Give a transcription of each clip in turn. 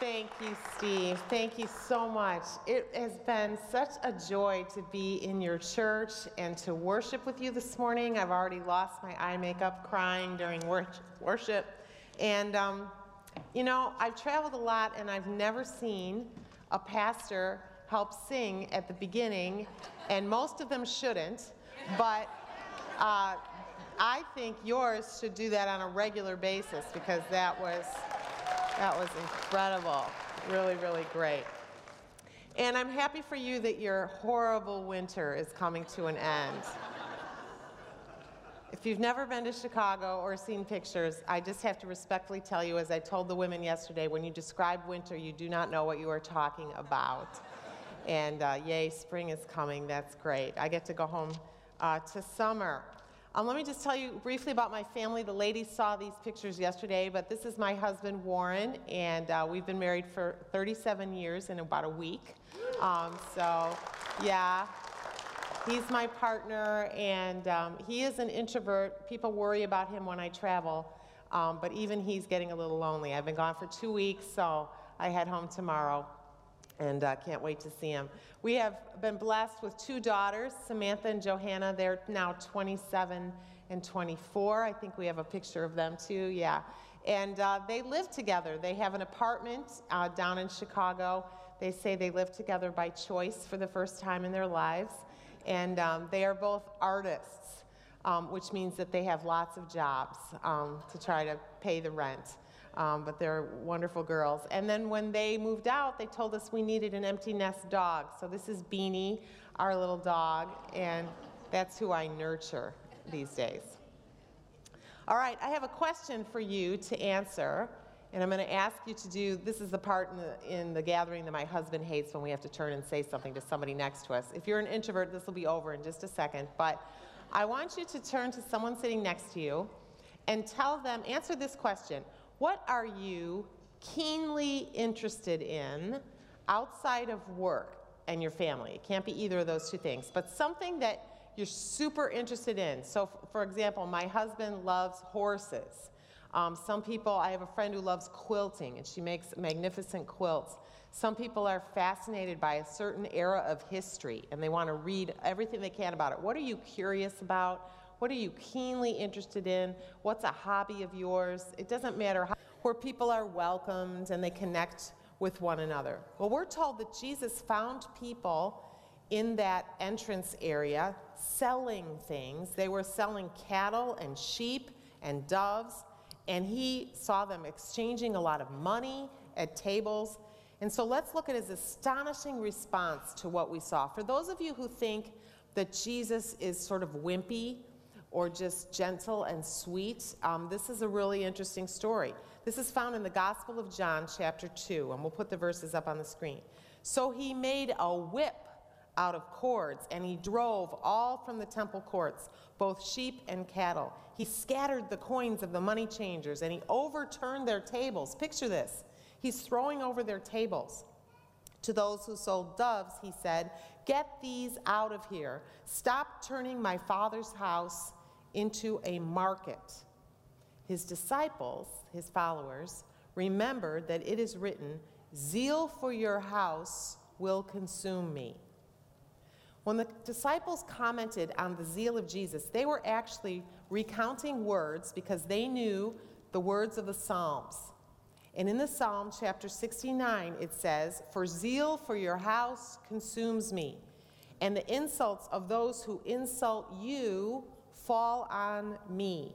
Thank you, Steve. Thank you so much. It has been such a joy to be in your church and to worship with you this morning. I've already lost my eye makeup crying during worship. And, um, you know, I've traveled a lot and I've never seen a pastor help sing at the beginning, and most of them shouldn't, but uh, I think yours should do that on a regular basis because that was. That was incredible. Really, really great. And I'm happy for you that your horrible winter is coming to an end. If you've never been to Chicago or seen pictures, I just have to respectfully tell you, as I told the women yesterday, when you describe winter, you do not know what you are talking about. And uh, yay, spring is coming. That's great. I get to go home uh, to summer. Um, let me just tell you briefly about my family. The ladies saw these pictures yesterday, but this is my husband, Warren, and uh, we've been married for 37 years in about a week. Um, so, yeah, he's my partner, and um, he is an introvert. People worry about him when I travel, um, but even he's getting a little lonely. I've been gone for two weeks, so I head home tomorrow and uh, can't wait to see him. We have been blessed with two daughters, Samantha and Johanna. They're now 27 and 24. I think we have a picture of them too, yeah. And uh, they live together. They have an apartment uh, down in Chicago. They say they live together by choice for the first time in their lives. And um, they are both artists, um, which means that they have lots of jobs um, to try to pay the rent. Um, but they're wonderful girls. And then when they moved out, they told us we needed an empty nest dog. So this is Beanie, our little dog, and that's who I nurture these days. All right, I have a question for you to answer, and I'm going to ask you to do this is the part in the, in the gathering that my husband hates when we have to turn and say something to somebody next to us. If you're an introvert, this will be over in just a second, but I want you to turn to someone sitting next to you and tell them, answer this question what are you keenly interested in outside of work and your family? It can't be either of those two things, but something that you're super interested in. So, for example, my husband loves horses. Um, some people, I have a friend who loves quilting and she makes magnificent quilts. Some people are fascinated by a certain era of history and they want to read everything they can about it. What are you curious about? What are you keenly interested in? What's a hobby of yours? It doesn't matter how, where people are welcomed and they connect with one another. Well, we're told that Jesus found people in that entrance area selling things. They were selling cattle and sheep and doves, and he saw them exchanging a lot of money at tables. And so let's look at his astonishing response to what we saw. For those of you who think that Jesus is sort of wimpy or just gentle and sweet. Um, this is a really interesting story. This is found in the Gospel of John, chapter 2, and we'll put the verses up on the screen. So he made a whip out of cords, and he drove all from the temple courts, both sheep and cattle. He scattered the coins of the money changers, and he overturned their tables. Picture this. He's throwing over their tables. To those who sold doves, he said, Get these out of here. Stop turning my father's house into a market. His disciples, his followers, remembered that it is written, Zeal for your house will consume me. When the disciples commented on the zeal of Jesus, they were actually recounting words because they knew the words of the Psalms. And in the Psalm, chapter 69, it says, For zeal for your house consumes me, and the insults of those who insult you fall on me.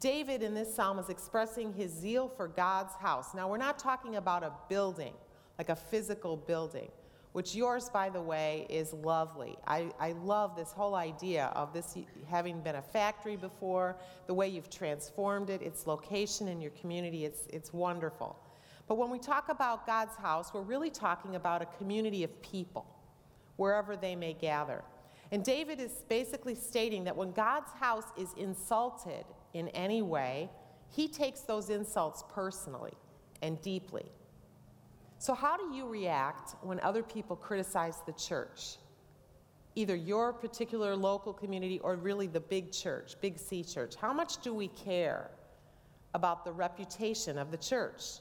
David in this psalm is expressing his zeal for God's house. Now, we're not talking about a building, like a physical building, which yours, by the way, is lovely. I, I love this whole idea of this having been a factory before, the way you've transformed it, its location in your community, it's, it's wonderful. But when we talk about God's house, we're really talking about a community of people, wherever they may gather. And David is basically stating that when God's house is insulted in any way, he takes those insults personally and deeply. So, how do you react when other people criticize the church? Either your particular local community or really the big church, Big C church. How much do we care about the reputation of the church?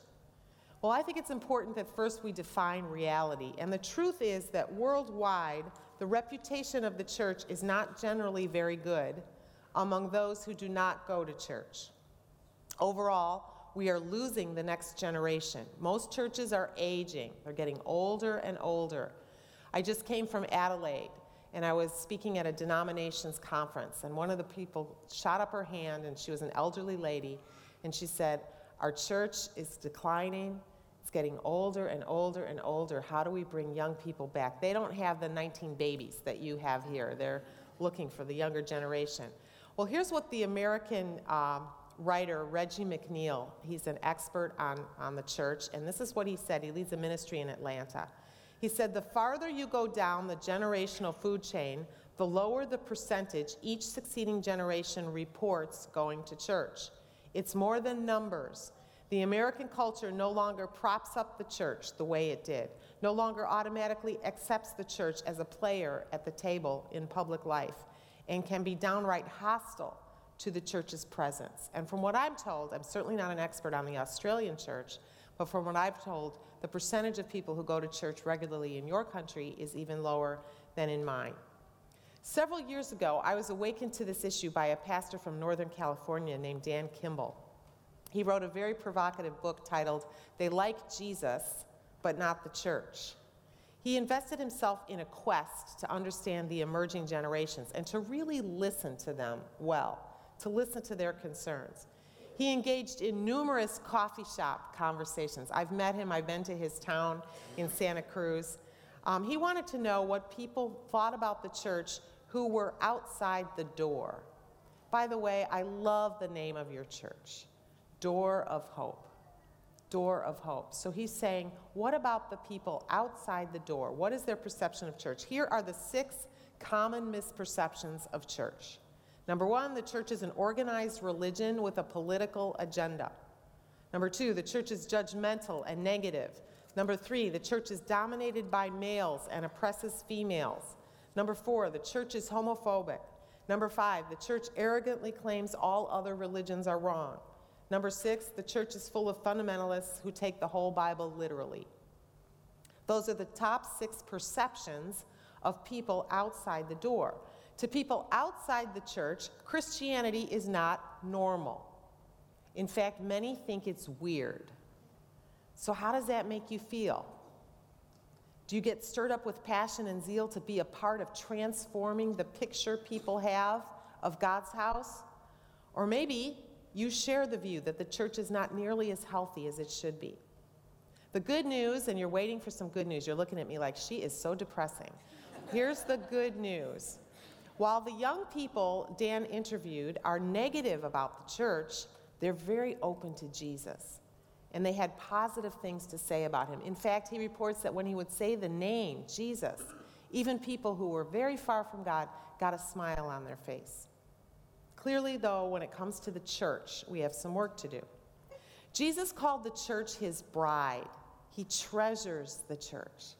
Well, I think it's important that first we define reality. And the truth is that worldwide, the reputation of the church is not generally very good among those who do not go to church. Overall, we are losing the next generation. Most churches are aging, they're getting older and older. I just came from Adelaide and I was speaking at a denominations conference, and one of the people shot up her hand, and she was an elderly lady, and she said, Our church is declining. It's getting older and older and older. How do we bring young people back? They don't have the 19 babies that you have here. They're looking for the younger generation. Well, here's what the American um, writer Reggie McNeal, he's an expert on, on the church, and this is what he said. He leads a ministry in Atlanta. He said, The farther you go down the generational food chain, the lower the percentage each succeeding generation reports going to church. It's more than numbers. The American culture no longer props up the church the way it did, no longer automatically accepts the church as a player at the table in public life, and can be downright hostile to the church's presence. And from what I'm told, I'm certainly not an expert on the Australian church, but from what I've told, the percentage of people who go to church regularly in your country is even lower than in mine. Several years ago, I was awakened to this issue by a pastor from Northern California named Dan Kimball. He wrote a very provocative book titled, They Like Jesus, but Not the Church. He invested himself in a quest to understand the emerging generations and to really listen to them well, to listen to their concerns. He engaged in numerous coffee shop conversations. I've met him, I've been to his town in Santa Cruz. Um, he wanted to know what people thought about the church who were outside the door. By the way, I love the name of your church Door of Hope. Door of Hope. So he's saying, what about the people outside the door? What is their perception of church? Here are the six common misperceptions of church. Number one, the church is an organized religion with a political agenda. Number two, the church is judgmental and negative. Number three, the church is dominated by males and oppresses females. Number four, the church is homophobic. Number five, the church arrogantly claims all other religions are wrong. Number six, the church is full of fundamentalists who take the whole Bible literally. Those are the top six perceptions of people outside the door. To people outside the church, Christianity is not normal. In fact, many think it's weird. So, how does that make you feel? Do you get stirred up with passion and zeal to be a part of transforming the picture people have of God's house? Or maybe you share the view that the church is not nearly as healthy as it should be. The good news, and you're waiting for some good news, you're looking at me like she is so depressing. Here's the good news while the young people Dan interviewed are negative about the church, they're very open to Jesus. And they had positive things to say about him. In fact, he reports that when he would say the name, Jesus, even people who were very far from God got a smile on their face. Clearly, though, when it comes to the church, we have some work to do. Jesus called the church his bride, he treasures the church.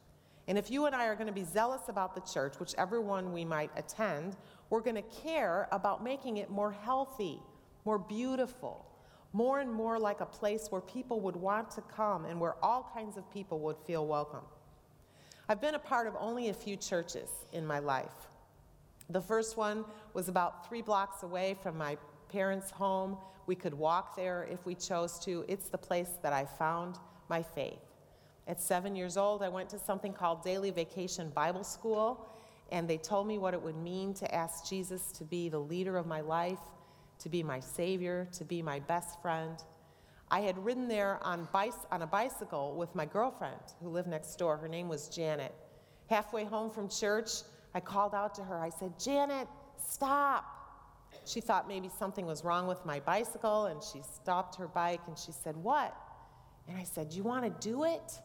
And if you and I are going to be zealous about the church, whichever one we might attend, we're going to care about making it more healthy, more beautiful, more and more like a place where people would want to come and where all kinds of people would feel welcome. I've been a part of only a few churches in my life. The first one was about three blocks away from my parents' home. We could walk there if we chose to. It's the place that I found my faith. At seven years old, I went to something called Daily Vacation Bible School, and they told me what it would mean to ask Jesus to be the leader of my life, to be my Savior, to be my best friend. I had ridden there on, bice- on a bicycle with my girlfriend who lived next door. Her name was Janet. Halfway home from church, I called out to her. I said, Janet, stop. She thought maybe something was wrong with my bicycle, and she stopped her bike and she said, What? And I said, You want to do it?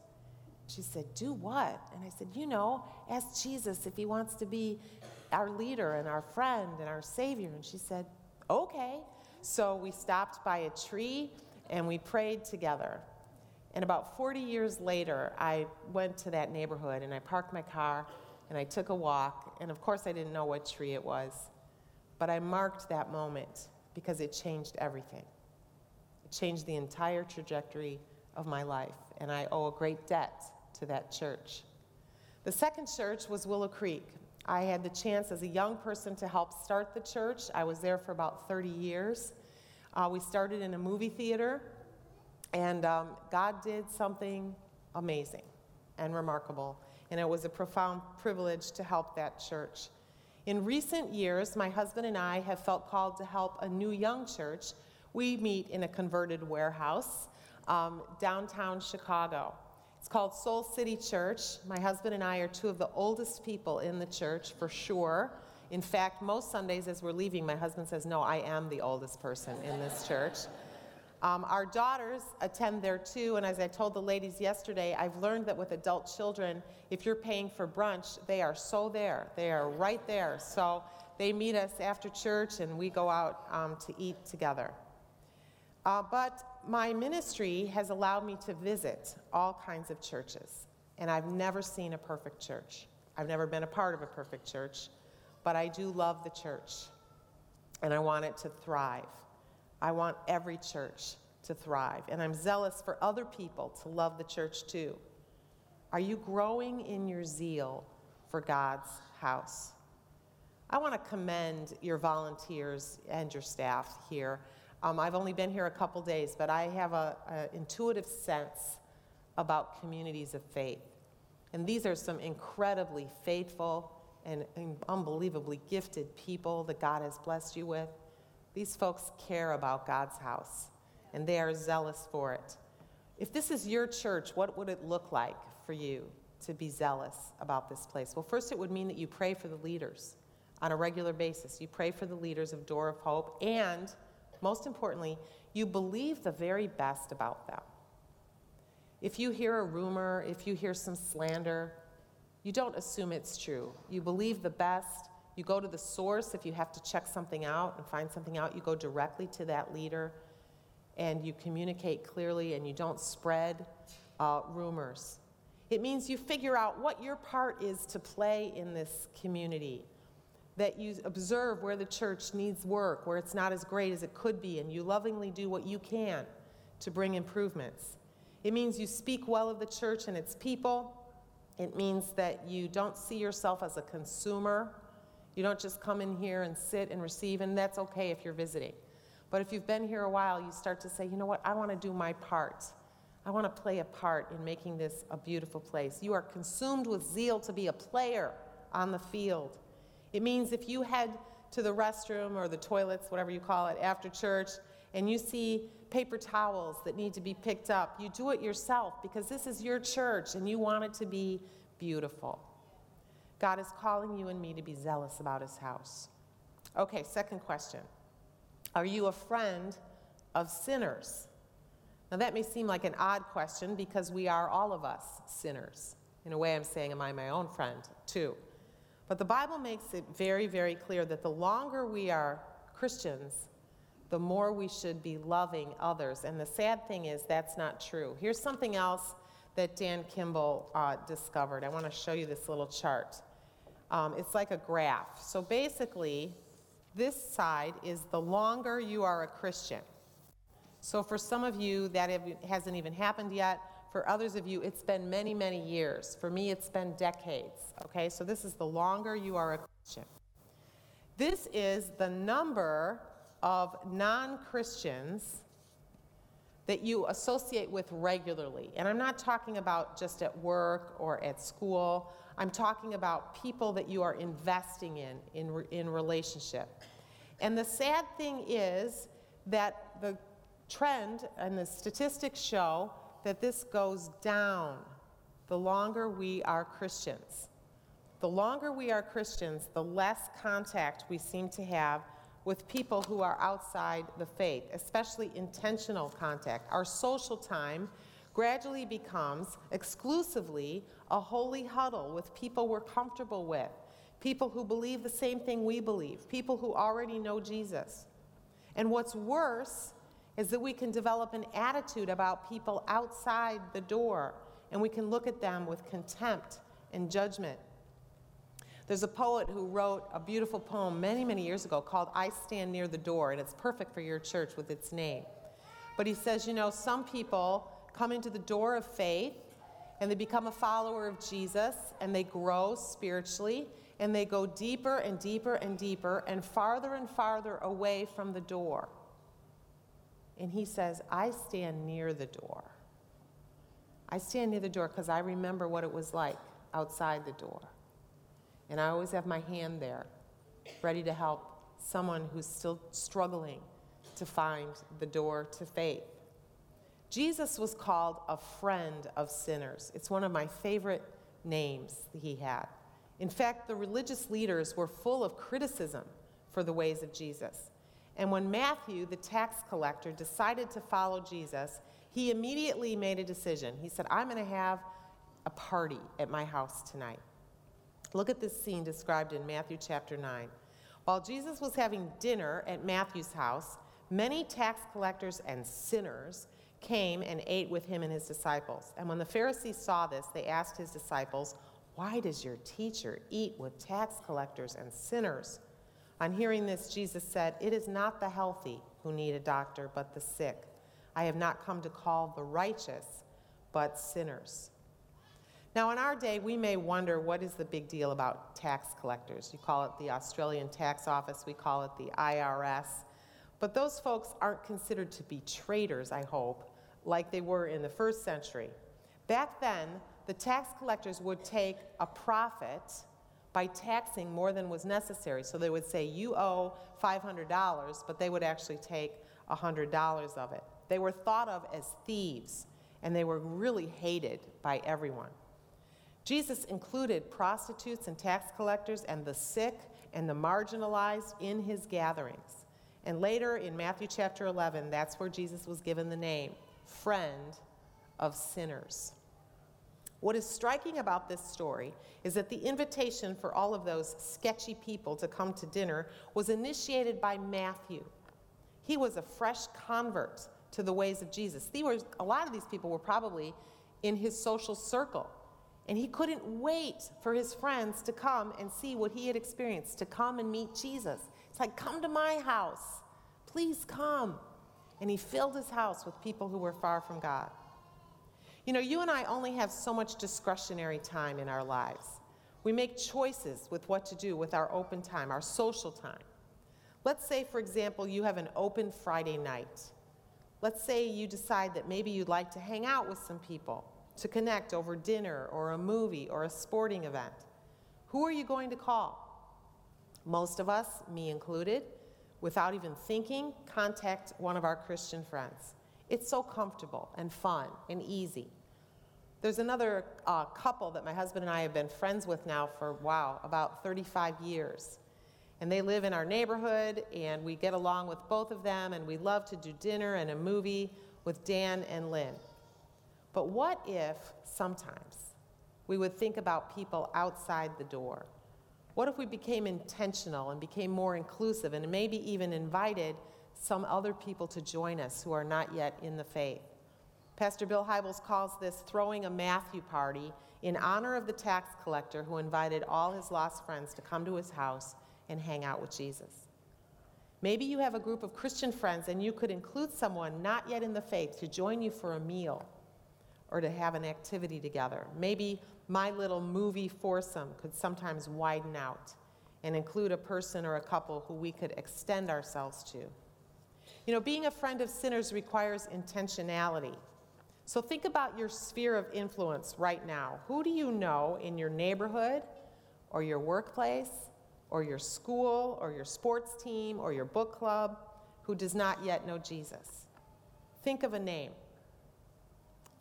She said, Do what? And I said, You know, ask Jesus if he wants to be our leader and our friend and our savior. And she said, Okay. So we stopped by a tree and we prayed together. And about 40 years later, I went to that neighborhood and I parked my car and I took a walk. And of course, I didn't know what tree it was. But I marked that moment because it changed everything. It changed the entire trajectory of my life, and I owe a great debt to that church. The second church was Willow Creek. I had the chance as a young person to help start the church. I was there for about 30 years. Uh, we started in a movie theater, and um, God did something amazing and remarkable, and it was a profound privilege to help that church. In recent years, my husband and I have felt called to help a new young church. We meet in a converted warehouse um, downtown Chicago. It's called Soul City Church. My husband and I are two of the oldest people in the church, for sure. In fact, most Sundays as we're leaving, my husband says, No, I am the oldest person in this church. Um, our daughters attend there too, and as I told the ladies yesterday, I've learned that with adult children, if you're paying for brunch, they are so there. They are right there. So they meet us after church and we go out um, to eat together. Uh, but my ministry has allowed me to visit all kinds of churches, and I've never seen a perfect church. I've never been a part of a perfect church, but I do love the church, and I want it to thrive. I want every church to thrive, and I'm zealous for other people to love the church too. Are you growing in your zeal for God's house? I want to commend your volunteers and your staff here. Um, I've only been here a couple days, but I have an intuitive sense about communities of faith. And these are some incredibly faithful and, and unbelievably gifted people that God has blessed you with. These folks care about God's house, and they are zealous for it. If this is your church, what would it look like for you to be zealous about this place? Well, first, it would mean that you pray for the leaders on a regular basis. You pray for the leaders of Door of Hope and most importantly, you believe the very best about them. If you hear a rumor, if you hear some slander, you don't assume it's true. You believe the best. You go to the source if you have to check something out and find something out. You go directly to that leader and you communicate clearly and you don't spread uh, rumors. It means you figure out what your part is to play in this community that you observe where the church needs work, where it's not as great as it could be, and you lovingly do what you can to bring improvements. It means you speak well of the church and its people. It means that you don't see yourself as a consumer. You don't just come in here and sit and receive, and that's okay if you're visiting. But if you've been here a while, you start to say, you know what, I want to do my part. I want to play a part in making this a beautiful place. You are consumed with zeal to be a player on the field it means if you head to the restroom or the toilets, whatever you call it, after church, and you see paper towels that need to be picked up, you do it yourself because this is your church and you want it to be beautiful. God is calling you and me to be zealous about his house. Okay, second question Are you a friend of sinners? Now, that may seem like an odd question because we are all of us sinners. In a way, I'm saying, Am I my own friend, too? But the Bible makes it very, very clear that the longer we are Christians, the more we should be loving others. And the sad thing is, that's not true. Here's something else that Dan Kimball uh, discovered. I want to show you this little chart. Um, it's like a graph. So basically, this side is the longer you are a Christian. So for some of you, that hasn't even happened yet. For others of you, it's been many, many years. For me, it's been decades. Okay, so this is the longer you are a Christian. This is the number of non Christians that you associate with regularly. And I'm not talking about just at work or at school, I'm talking about people that you are investing in, in, in relationship. And the sad thing is that the trend and the statistics show that this goes down the longer we are Christians. The longer we are Christians, the less contact we seem to have with people who are outside the faith, especially intentional contact. Our social time gradually becomes exclusively a holy huddle with people we're comfortable with, people who believe the same thing we believe, people who already know Jesus. And what's worse is that we can develop an attitude about people outside the door and we can look at them with contempt and judgment. There's a poet who wrote a beautiful poem many, many years ago called I Stand Near the Door, and it's perfect for your church with its name. But he says, you know, some people come into the door of faith and they become a follower of Jesus and they grow spiritually and they go deeper and deeper and deeper and farther and farther away from the door. And he says, I stand near the door. I stand near the door because I remember what it was like outside the door. And I always have my hand there, ready to help someone who's still struggling to find the door to faith. Jesus was called a friend of sinners. It's one of my favorite names he had. In fact, the religious leaders were full of criticism for the ways of Jesus. And when Matthew, the tax collector, decided to follow Jesus, he immediately made a decision. He said, I'm going to have a party at my house tonight. Look at this scene described in Matthew chapter 9. While Jesus was having dinner at Matthew's house, many tax collectors and sinners came and ate with him and his disciples. And when the Pharisees saw this, they asked his disciples, Why does your teacher eat with tax collectors and sinners? On hearing this, Jesus said, It is not the healthy who need a doctor, but the sick. I have not come to call the righteous, but sinners. Now, in our day, we may wonder what is the big deal about tax collectors? You call it the Australian Tax Office, we call it the IRS. But those folks aren't considered to be traitors, I hope like they were in the first century. Back then, the tax collectors would take a profit by taxing more than was necessary. So they would say, You owe $500, but they would actually take $100 of it. They were thought of as thieves, and they were really hated by everyone. Jesus included prostitutes and tax collectors and the sick and the marginalized in his gatherings. And later in Matthew chapter 11, that's where Jesus was given the name friend of sinners. What is striking about this story is that the invitation for all of those sketchy people to come to dinner was initiated by Matthew. He was a fresh convert to the ways of Jesus. A lot of these people were probably in his social circle, and he couldn't wait for his friends to come and see what he had experienced, to come and meet Jesus. It's like, come to my house. Please come and he filled his house with people who were far from God. You know, you and I only have so much discretionary time in our lives. We make choices with what to do with our open time, our social time. Let's say, for example, you have an open Friday night. Let's say you decide that maybe you'd like to hang out with some people to connect over dinner or a movie or a sporting event. Who are you going to call? Most of us, me included, without even thinking, contact one of our Christian friends. It's so comfortable and fun and easy. There's another uh, couple that my husband and I have been friends with now for, wow, about 35 years. And they live in our neighborhood, and we get along with both of them, and we love to do dinner and a movie with Dan and Lynn. But what if sometimes we would think about people outside the door? What if we became intentional and became more inclusive and maybe even invited some other people to join us who are not yet in the faith? Pastor Bill Hybels calls this throwing a Matthew party in honor of the tax collector who invited all his lost friends to come to his house and hang out with Jesus. Maybe you have a group of Christian friends and you could include someone not yet in the faith to join you for a meal or to have an activity together. Maybe my little movie foursome could sometimes widen out and include a person or a couple who we could extend ourselves to. You know, being a friend of sinners requires intentionality. So think about your sphere of influence right now. Who do you know in your neighborhood or your workplace or your school or your sports team or your book club who does not yet know Jesus? Think of a name.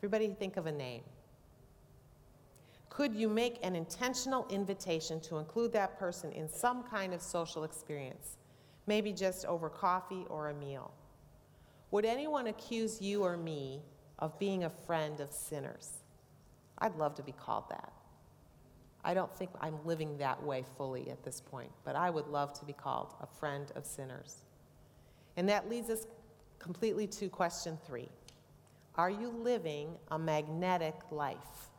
Everybody, think of a name. Could you make an intentional invitation to include that person in some kind of social experience, maybe just over coffee or a meal? Would anyone accuse you or me of being a friend of sinners? I'd love to be called that. I don't think I'm living that way fully at this point, but I would love to be called a friend of sinners. And that leads us completely to question three Are you living a magnetic life?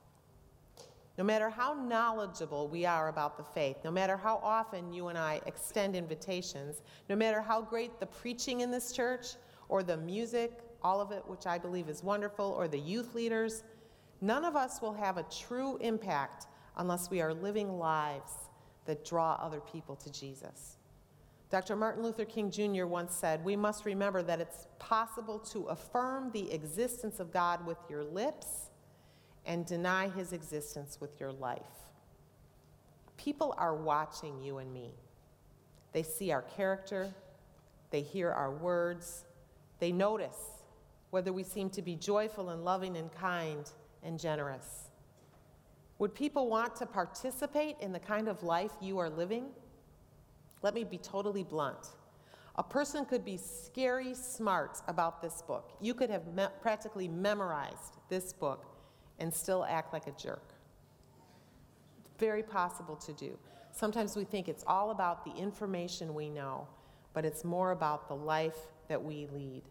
No matter how knowledgeable we are about the faith, no matter how often you and I extend invitations, no matter how great the preaching in this church, or the music, all of it, which I believe is wonderful, or the youth leaders, none of us will have a true impact unless we are living lives that draw other people to Jesus. Dr. Martin Luther King Jr. once said, We must remember that it's possible to affirm the existence of God with your lips and deny his existence with your life. People are watching you and me. They see our character, they hear our words, they notice whether we seem to be joyful and loving and kind and generous. Would people want to participate in the kind of life you are living? Let me be totally blunt. A person could be scary smart about this book. You could have me- practically memorized this book and still act like a jerk. Very possible to do. Sometimes we think it's all about the information we know, but it's more about the life that we lead.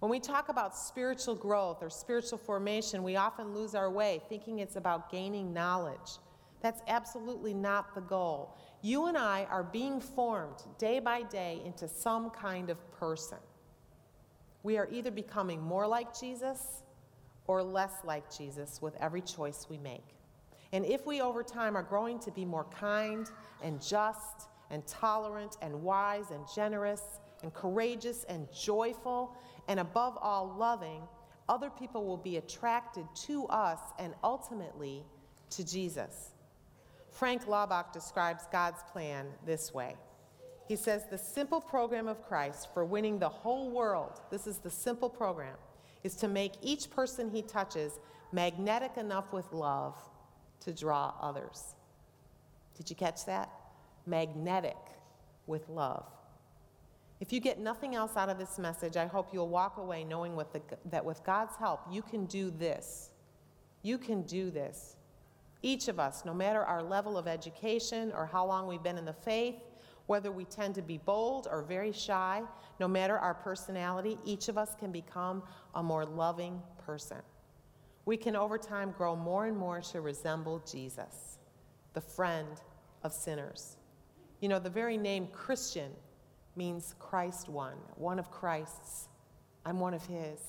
When we talk about spiritual growth or spiritual formation, we often lose our way thinking it's about gaining knowledge. That's absolutely not the goal. You and I are being formed day by day into some kind of person. We are either becoming more like Jesus or less like Jesus with every choice we make. And if we over time are growing to be more kind and just and tolerant and wise and generous and courageous and joyful and above all loving, other people will be attracted to us and ultimately to Jesus. Frank Laubach describes God's plan this way. He says, The simple program of Christ for winning the whole world, this is the simple program, is to make each person he touches magnetic enough with love to draw others. Did you catch that? Magnetic with love. If you get nothing else out of this message, I hope you'll walk away knowing the, that with God's help, you can do this. You can do this. Each of us, no matter our level of education or how long we've been in the faith, whether we tend to be bold or very shy, no matter our personality, each of us can become a more loving person. We can over time grow more and more to resemble Jesus, the friend of sinners. You know, the very name Christian means Christ one, one of Christ's. I'm one of his.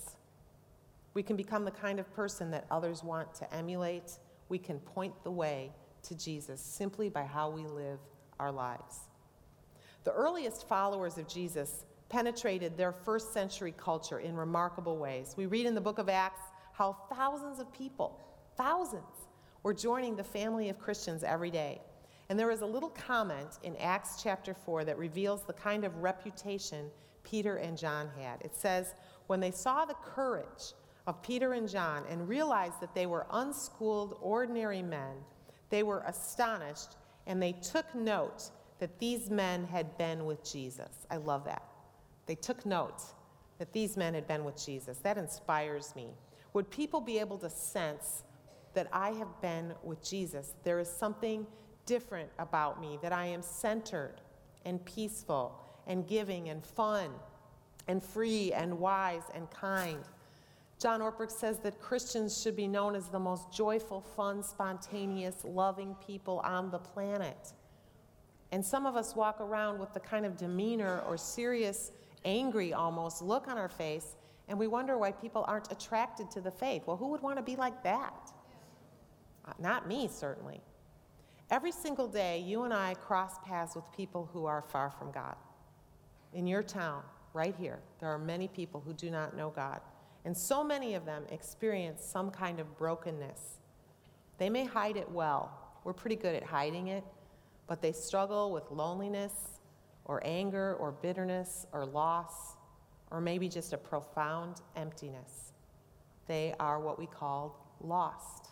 We can become the kind of person that others want to emulate. We can point the way to Jesus simply by how we live our lives. The earliest followers of Jesus penetrated their first century culture in remarkable ways. We read in the book of Acts how thousands of people, thousands, were joining the family of Christians every day. And there is a little comment in Acts chapter 4 that reveals the kind of reputation Peter and John had. It says, When they saw the courage of Peter and John and realized that they were unschooled, ordinary men, they were astonished and they took note that these men had been with Jesus. I love that. They took note that these men had been with Jesus. That inspires me. Would people be able to sense that I have been with Jesus? There is something different about me, that I am centered and peaceful and giving and fun and free and wise and kind. John Ortberg says that Christians should be known as the most joyful, fun, spontaneous, loving people on the planet. And some of us walk around with the kind of demeanor or serious, angry almost look on our face, and we wonder why people aren't attracted to the faith. Well, who would want to be like that? Uh, not me, certainly. Every single day, you and I cross paths with people who are far from God. In your town, right here, there are many people who do not know God. And so many of them experience some kind of brokenness. They may hide it well. We're pretty good at hiding it, but they struggle with loneliness or anger or bitterness or loss or maybe just a profound emptiness. They are what we call lost.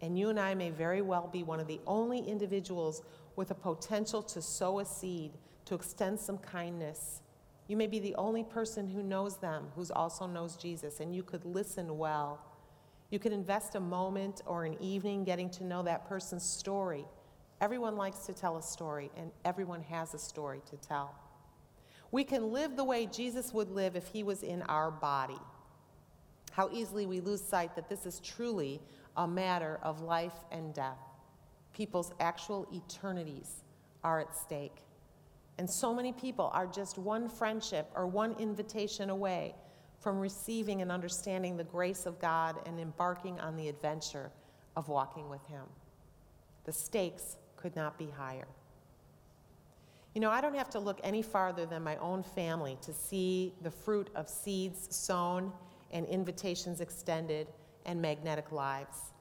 And you and I may very well be one of the only individuals with a potential to sow a seed, to extend some kindness. You may be the only person who knows them, who also knows Jesus, and you could listen well. You could invest a moment or an evening getting to know that person's story Everyone likes to tell a story, and everyone has a story to tell. We can live the way Jesus would live if he was in our body. How easily we lose sight that this is truly a matter of life and death. People's actual eternities are at stake. And so many people are just one friendship or one invitation away from receiving and understanding the grace of God and embarking on the adventure of walking with Him. The stakes could not be higher. You know, I don't have to look any farther than my own family to see the fruit of seeds sown and invitations extended and magnetic lives.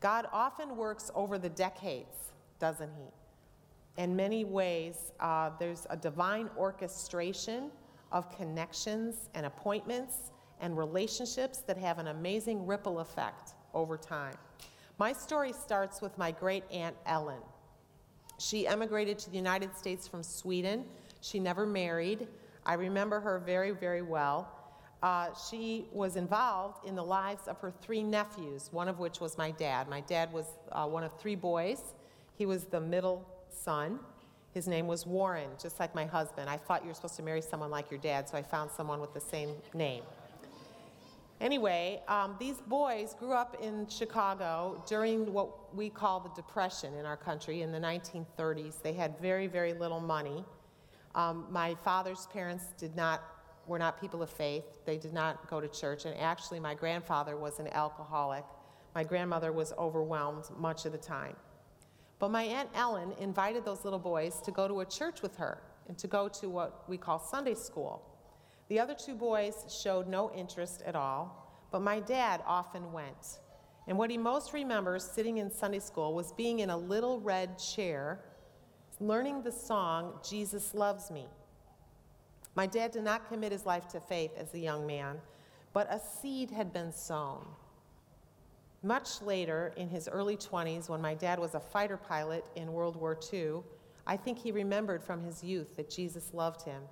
God often works over the decades, doesn't He? In many ways, uh, there's a divine orchestration of connections and appointments and relationships that have an amazing ripple effect over time. My story starts with my great aunt Ellen. She emigrated to the United States from Sweden. She never married. I remember her very, very well. Uh, she was involved in the lives of her three nephews, one of which was my dad. My dad was uh, one of three boys. He was the middle son. His name was Warren, just like my husband. I thought you were supposed to marry someone like your dad, so I found someone with the same name. Anyway, um, these boys grew up in Chicago during what we call the Depression in our country in the 1930s. They had very, very little money. Um, my father's parents did not, were not people of faith. They did not go to church. And actually, my grandfather was an alcoholic. My grandmother was overwhelmed much of the time. But my Aunt Ellen invited those little boys to go to a church with her and to go to what we call Sunday school. The other two boys showed no interest at all, but my dad often went. And what he most remembers sitting in Sunday school was being in a little red chair, learning the song, Jesus Loves Me. My dad did not commit his life to faith as a young man, but a seed had been sown. Much later, in his early 20s, when my dad was a fighter pilot in World War II, I think he remembered from his youth that Jesus loved him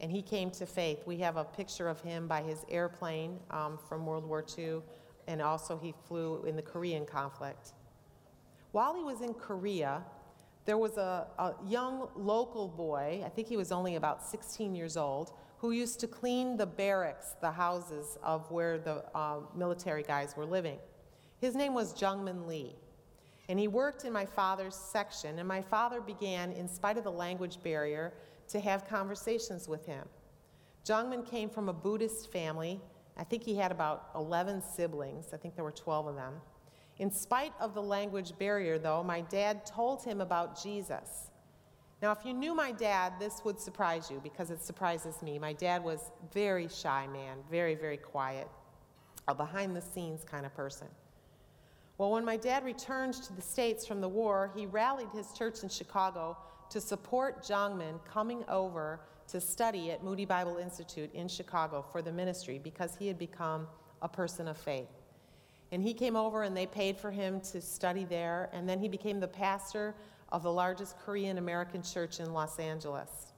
and he came to faith. We have a picture of him by his airplane um, from World War II, and also he flew in the Korean conflict. While he was in Korea, there was a, a young local boy, I think he was only about 16 years old, who used to clean the barracks, the houses of where the uh, military guys were living. His name was Jungmin Lee. And he worked in my father's section, and my father began, in spite of the language barrier, to have conversations with him. Jungmin came from a Buddhist family. I think he had about 11 siblings. I think there were 12 of them. In spite of the language barrier, though, my dad told him about Jesus. Now, if you knew my dad, this would surprise you because it surprises me. My dad was very shy man, very, very quiet, a behind the scenes kind of person. Well, when my dad returned to the States from the war, he rallied his church in Chicago to support Jungmin coming over to study at Moody Bible Institute in Chicago for the ministry because he had become a person of faith. And he came over and they paid for him to study there, and then he became the pastor of the largest Korean American church in Los Angeles.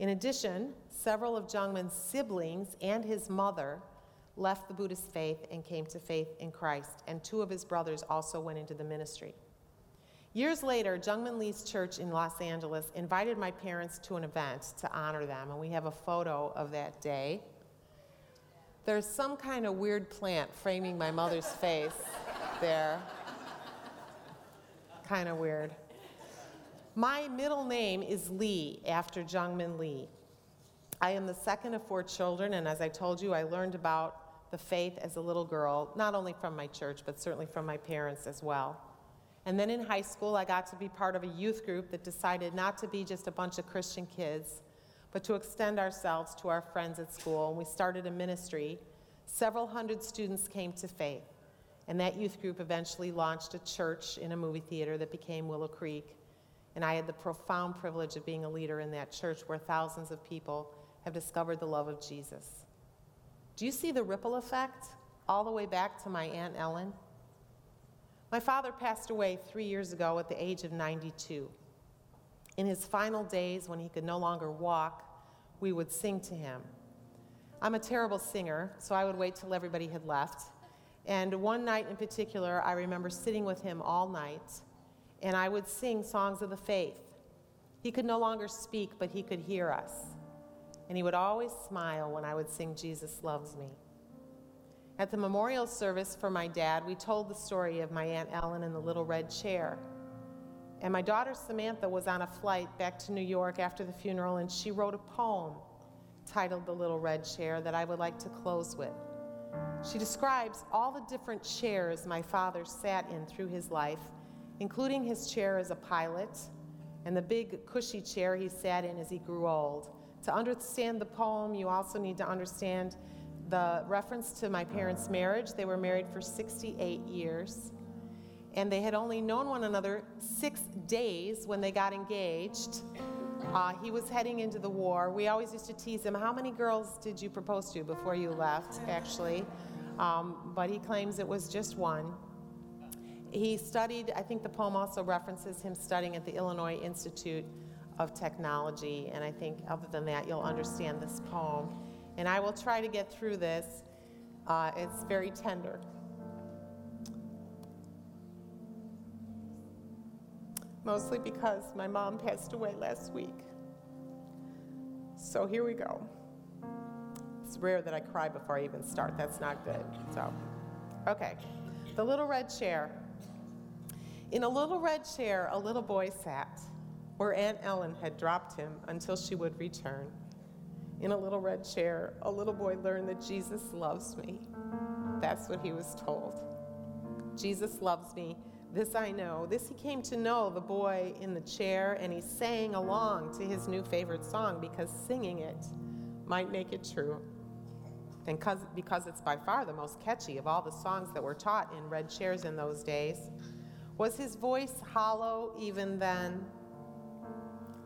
In addition, several of Jungmin's siblings and his mother left the Buddhist faith and came to faith in Christ, and two of his brothers also went into the ministry. Years later, Jungmin Lee's church in Los Angeles invited my parents to an event to honor them, and we have a photo of that day. There's some kind of weird plant framing my mother's face there. Kind of weird. My middle name is Lee, after Jungmin Lee. I am the second of four children, and as I told you, I learned about the faith as a little girl, not only from my church, but certainly from my parents as well. And then in high school, I got to be part of a youth group that decided not to be just a bunch of Christian kids, but to extend ourselves to our friends at school. And we started a ministry. Several hundred students came to faith. And that youth group eventually launched a church in a movie theater that became Willow Creek. And I had the profound privilege of being a leader in that church where thousands of people have discovered the love of Jesus. Do you see the ripple effect all the way back to my Aunt Ellen? My father passed away three years ago at the age of 92. In his final days, when he could no longer walk, we would sing to him. I'm a terrible singer, so I would wait till everybody had left. And one night in particular, I remember sitting with him all night, and I would sing songs of the faith. He could no longer speak, but he could hear us. And he would always smile when I would sing, Jesus Loves Me. At the memorial service for my dad, we told the story of my Aunt Ellen in the little red chair. And my daughter Samantha was on a flight back to New York after the funeral, and she wrote a poem titled The Little Red Chair, that I would like to close with. She describes all the different chairs my father sat in through his life, including his chair as a pilot and the big cushy chair he sat in as he grew old. To understand the poem, you also need to understand the reference to my parents' marriage. They were married for 68 years, and they had only known one another six days when they got engaged. Uh, he was heading into the war. We always used to tease him, How many girls did you propose to before you left, actually? Um, but he claims it was just one. He studied, I think the poem also references him studying at the Illinois Institute of Technology, and I think other than that, you'll understand this poem. And I will try to get through this. Uh, it's very tender. Mostly because my mom passed away last week. So here we go. It's rare that I cry before I even start. That's not good. So, okay. The Little Red Chair. In a little red chair, a little boy sat, where Aunt Ellen had dropped him until she would return. In a little red chair, a little boy learned that Jesus loves me. That's what he was told. Jesus loves me. This I know. This he came to know, the boy in the chair, and he sang along to his new favorite song because singing it might make it true. And because it's by far the most catchy of all the songs that were taught in red chairs in those days. Was his voice hollow even then?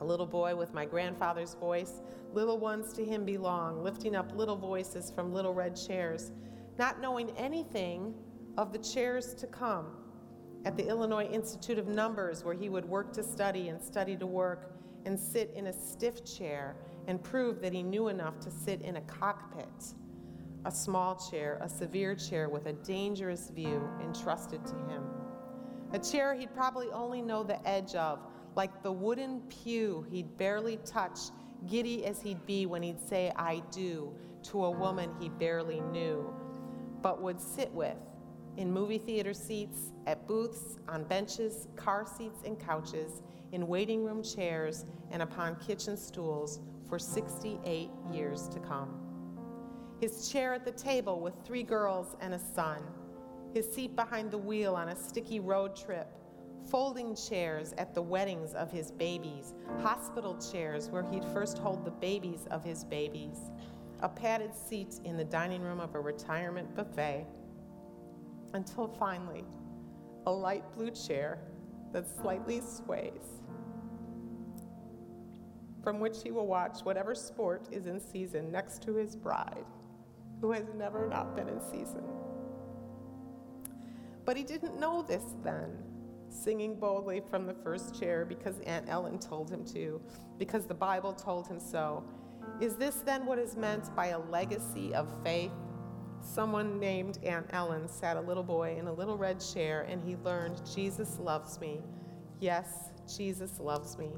A little boy with my grandfather's voice, little ones to him belong, lifting up little voices from little red chairs, not knowing anything of the chairs to come. At the Illinois Institute of Numbers, where he would work to study and study to work, and sit in a stiff chair and prove that he knew enough to sit in a cockpit, a small chair, a severe chair with a dangerous view entrusted to him. A chair he'd probably only know the edge of, like the wooden pew he'd barely touch, giddy as he'd be when he'd say, I do, to a woman he barely knew, but would sit with in movie theater seats, at booths, on benches, car seats, and couches, in waiting room chairs, and upon kitchen stools for 68 years to come. His chair at the table with three girls and a son his seat behind the wheel on a sticky road trip, folding chairs at the weddings of his babies, hospital chairs where he'd first hold the babies of his babies, a padded seat in the dining room of a retirement buffet, until finally, a light blue chair that slightly sways, from which he will watch whatever sport is in season next to his bride, who has never not been in season. But he didn't know this then, singing boldly from the first chair because Aunt Ellen told him to, because the Bible told him so. Is this then what is meant by a legacy of faith? Someone named Aunt Ellen sat a little boy in a little red chair and he learned, Jesus loves me. Yes, Jesus loves me.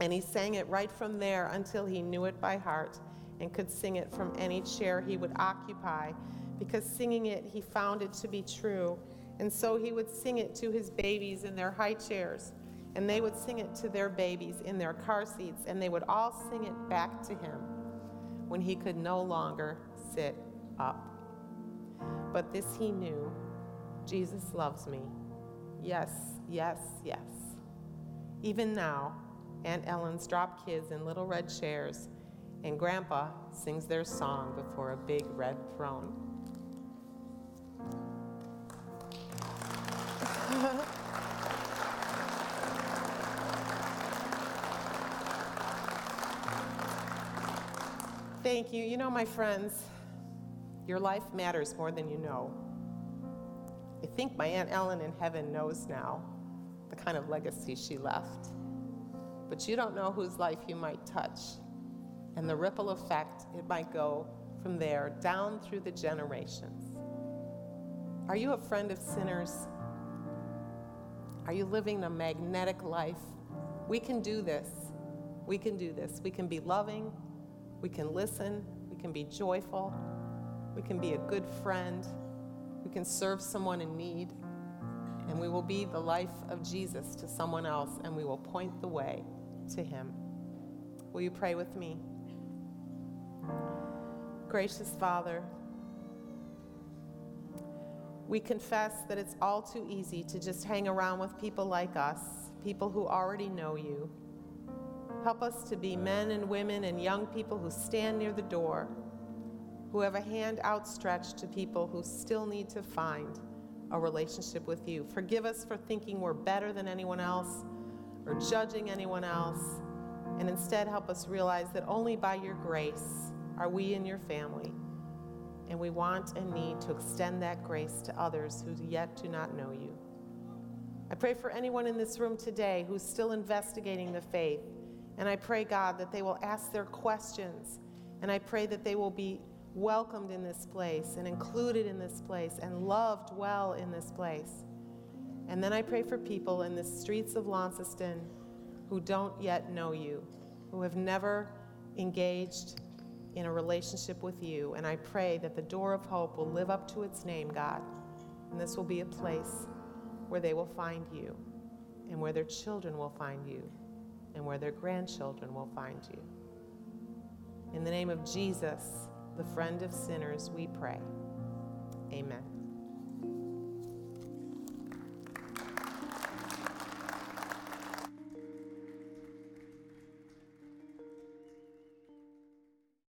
And he sang it right from there until he knew it by heart and could sing it from any chair he would occupy because singing it, he found it to be true and so he would sing it to his babies in their high chairs, and they would sing it to their babies in their car seats, and they would all sing it back to him when he could no longer sit up. But this he knew Jesus loves me. Yes, yes, yes. Even now, Aunt Ellen's drop kids in little red chairs, and Grandpa sings their song before a big red throne. Thank you. You know, my friends, your life matters more than you know. I think my Aunt Ellen in heaven knows now the kind of legacy she left. But you don't know whose life you might touch and the ripple effect it might go from there down through the generations. Are you a friend of sinners? Are you living a magnetic life? We can do this. We can do this. We can be loving. We can listen. We can be joyful. We can be a good friend. We can serve someone in need. And we will be the life of Jesus to someone else, and we will point the way to him. Will you pray with me? Gracious Father, we confess that it's all too easy to just hang around with people like us, people who already know you. Help us to be men and women and young people who stand near the door, who have a hand outstretched to people who still need to find a relationship with you. Forgive us for thinking we're better than anyone else or judging anyone else, and instead help us realize that only by your grace are we in your family. And we want and need to extend that grace to others who yet do not know you. I pray for anyone in this room today who's still investigating the faith. And I pray, God, that they will ask their questions. And I pray that they will be welcomed in this place and included in this place and loved well in this place. And then I pray for people in the streets of Launceston who don't yet know you, who have never engaged in a relationship with you. And I pray that the door of hope will live up to its name, God. And this will be a place where they will find you, and where their children will find you, and where their grandchildren will find you. In the name of Jesus, the friend of sinners, we pray. Amen.